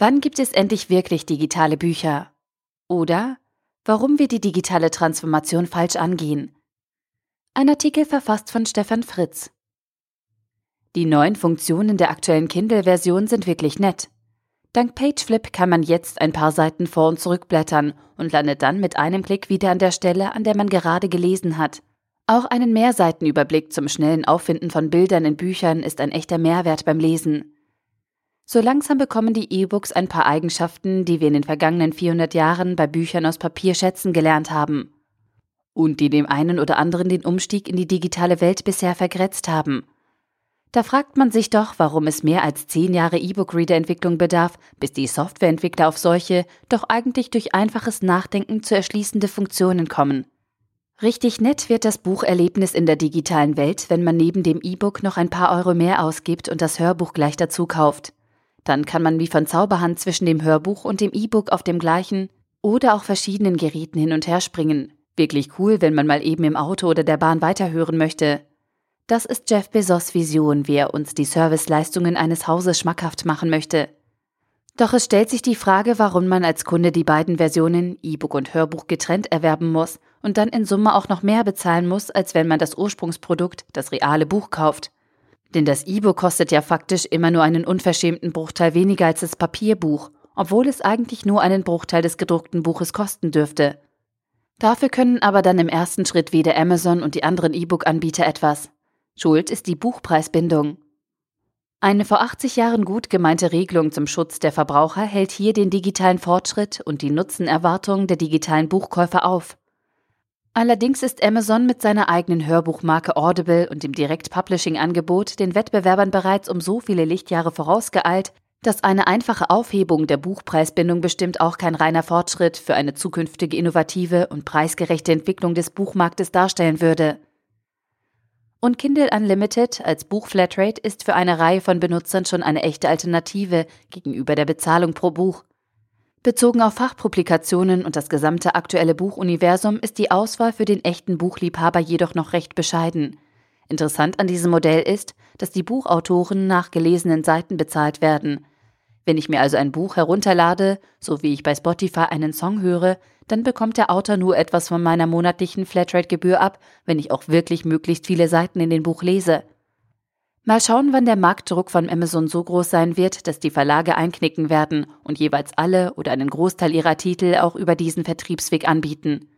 Wann gibt es endlich wirklich digitale Bücher? Oder warum wir die digitale Transformation falsch angehen? Ein Artikel verfasst von Stefan Fritz. Die neuen Funktionen der aktuellen Kindle-Version sind wirklich nett. Dank Pageflip kann man jetzt ein paar Seiten vor und zurückblättern und landet dann mit einem Klick wieder an der Stelle, an der man gerade gelesen hat. Auch einen Mehrseitenüberblick zum schnellen Auffinden von Bildern in Büchern ist ein echter Mehrwert beim Lesen. So langsam bekommen die E-Books ein paar Eigenschaften, die wir in den vergangenen 400 Jahren bei Büchern aus Papier schätzen gelernt haben. Und die dem einen oder anderen den Umstieg in die digitale Welt bisher vergrätzt haben. Da fragt man sich doch, warum es mehr als zehn Jahre E-Book-Reader-Entwicklung bedarf, bis die Softwareentwickler auf solche, doch eigentlich durch einfaches Nachdenken zu erschließende Funktionen kommen. Richtig nett wird das Bucherlebnis in der digitalen Welt, wenn man neben dem E-Book noch ein paar Euro mehr ausgibt und das Hörbuch gleich dazu kauft. Dann kann man wie von Zauberhand zwischen dem Hörbuch und dem E-Book auf dem gleichen oder auch verschiedenen Geräten hin und her springen. Wirklich cool, wenn man mal eben im Auto oder der Bahn weiterhören möchte. Das ist Jeff Bezos Vision, wie er uns die Serviceleistungen eines Hauses schmackhaft machen möchte. Doch es stellt sich die Frage, warum man als Kunde die beiden Versionen E-Book und Hörbuch getrennt erwerben muss und dann in Summe auch noch mehr bezahlen muss, als wenn man das Ursprungsprodukt, das reale Buch kauft. Denn das E-Book kostet ja faktisch immer nur einen unverschämten Bruchteil weniger als das Papierbuch, obwohl es eigentlich nur einen Bruchteil des gedruckten Buches kosten dürfte. Dafür können aber dann im ersten Schritt weder Amazon und die anderen E-Book-Anbieter etwas. Schuld ist die Buchpreisbindung. Eine vor 80 Jahren gut gemeinte Regelung zum Schutz der Verbraucher hält hier den digitalen Fortschritt und die Nutzenerwartungen der digitalen Buchkäufer auf. Allerdings ist Amazon mit seiner eigenen Hörbuchmarke Audible und dem Direct-Publishing-Angebot den Wettbewerbern bereits um so viele Lichtjahre vorausgeeilt, dass eine einfache Aufhebung der Buchpreisbindung bestimmt auch kein reiner Fortschritt für eine zukünftige innovative und preisgerechte Entwicklung des Buchmarktes darstellen würde. Und Kindle Unlimited als Buchflatrate ist für eine Reihe von Benutzern schon eine echte Alternative gegenüber der Bezahlung pro Buch. Bezogen auf Fachpublikationen und das gesamte aktuelle Buchuniversum ist die Auswahl für den echten Buchliebhaber jedoch noch recht bescheiden. Interessant an diesem Modell ist, dass die Buchautoren nach gelesenen Seiten bezahlt werden. Wenn ich mir also ein Buch herunterlade, so wie ich bei Spotify einen Song höre, dann bekommt der Autor nur etwas von meiner monatlichen Flatrate-Gebühr ab, wenn ich auch wirklich möglichst viele Seiten in den Buch lese. Mal schauen, wann der Marktdruck von Amazon so groß sein wird, dass die Verlage einknicken werden und jeweils alle oder einen Großteil ihrer Titel auch über diesen Vertriebsweg anbieten.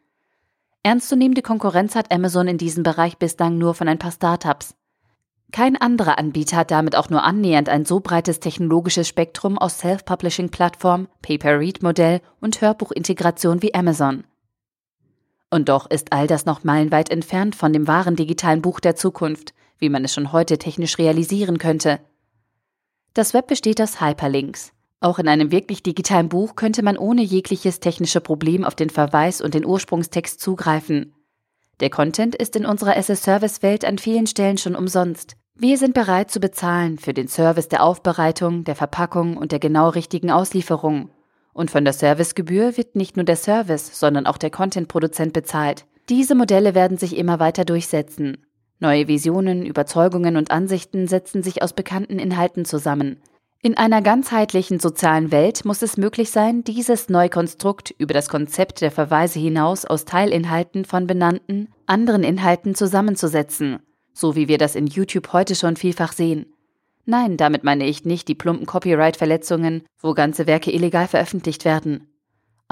Ernstzunehmende Konkurrenz hat Amazon in diesem Bereich bislang nur von ein paar Startups. Kein anderer Anbieter hat damit auch nur annähernd ein so breites technologisches Spektrum aus Self-Publishing-Plattform, Pay-per-Read-Modell und Hörbuchintegration wie Amazon. Und doch ist all das noch meilenweit entfernt von dem wahren digitalen Buch der Zukunft, wie man es schon heute technisch realisieren könnte. Das Web besteht aus Hyperlinks. Auch in einem wirklich digitalen Buch könnte man ohne jegliches technische Problem auf den Verweis und den Ursprungstext zugreifen. Der Content ist in unserer SS-Service-Welt an vielen Stellen schon umsonst. Wir sind bereit zu bezahlen für den Service der Aufbereitung, der Verpackung und der genau richtigen Auslieferung. Und von der Servicegebühr wird nicht nur der Service, sondern auch der Content-Produzent bezahlt. Diese Modelle werden sich immer weiter durchsetzen. Neue Visionen, Überzeugungen und Ansichten setzen sich aus bekannten Inhalten zusammen. In einer ganzheitlichen sozialen Welt muss es möglich sein, dieses Neukonstrukt über das Konzept der Verweise hinaus aus Teilinhalten von benannten, anderen Inhalten zusammenzusetzen, so wie wir das in YouTube heute schon vielfach sehen. Nein, damit meine ich nicht die plumpen Copyright-Verletzungen, wo ganze Werke illegal veröffentlicht werden.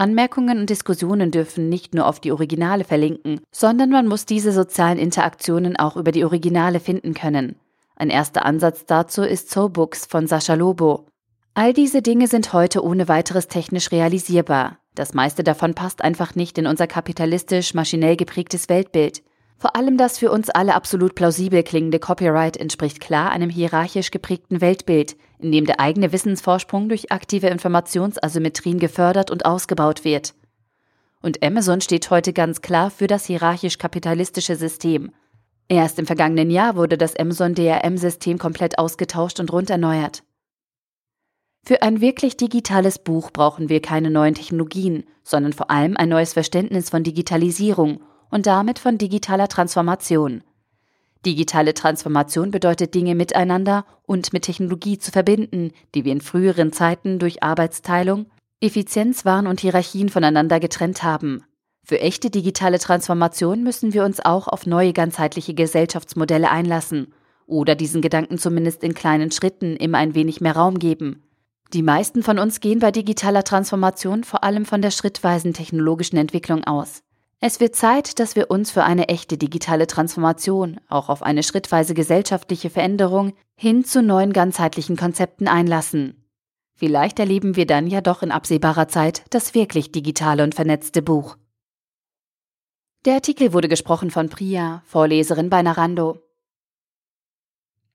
Anmerkungen und Diskussionen dürfen nicht nur auf die Originale verlinken, sondern man muss diese sozialen Interaktionen auch über die Originale finden können. Ein erster Ansatz dazu ist Zoobooks von Sascha Lobo. All diese Dinge sind heute ohne weiteres technisch realisierbar. Das meiste davon passt einfach nicht in unser kapitalistisch maschinell geprägtes Weltbild. Vor allem das für uns alle absolut plausibel klingende Copyright entspricht klar einem hierarchisch geprägten Weltbild, in dem der eigene Wissensvorsprung durch aktive Informationsasymmetrien gefördert und ausgebaut wird. Und Amazon steht heute ganz klar für das hierarchisch-kapitalistische System. Erst im vergangenen Jahr wurde das Amazon DRM-System komplett ausgetauscht und runderneuert. Für ein wirklich digitales Buch brauchen wir keine neuen Technologien, sondern vor allem ein neues Verständnis von Digitalisierung und damit von digitaler Transformation. Digitale Transformation bedeutet Dinge miteinander und mit Technologie zu verbinden, die wir in früheren Zeiten durch Arbeitsteilung, Effizienzwahn und Hierarchien voneinander getrennt haben. Für echte digitale Transformation müssen wir uns auch auf neue ganzheitliche Gesellschaftsmodelle einlassen oder diesen Gedanken zumindest in kleinen Schritten immer ein wenig mehr Raum geben. Die meisten von uns gehen bei digitaler Transformation vor allem von der schrittweisen technologischen Entwicklung aus. Es wird Zeit, dass wir uns für eine echte digitale Transformation, auch auf eine schrittweise gesellschaftliche Veränderung hin zu neuen ganzheitlichen Konzepten einlassen. Vielleicht erleben wir dann ja doch in absehbarer Zeit das wirklich digitale und vernetzte Buch. Der Artikel wurde gesprochen von Priya, Vorleserin bei Narando.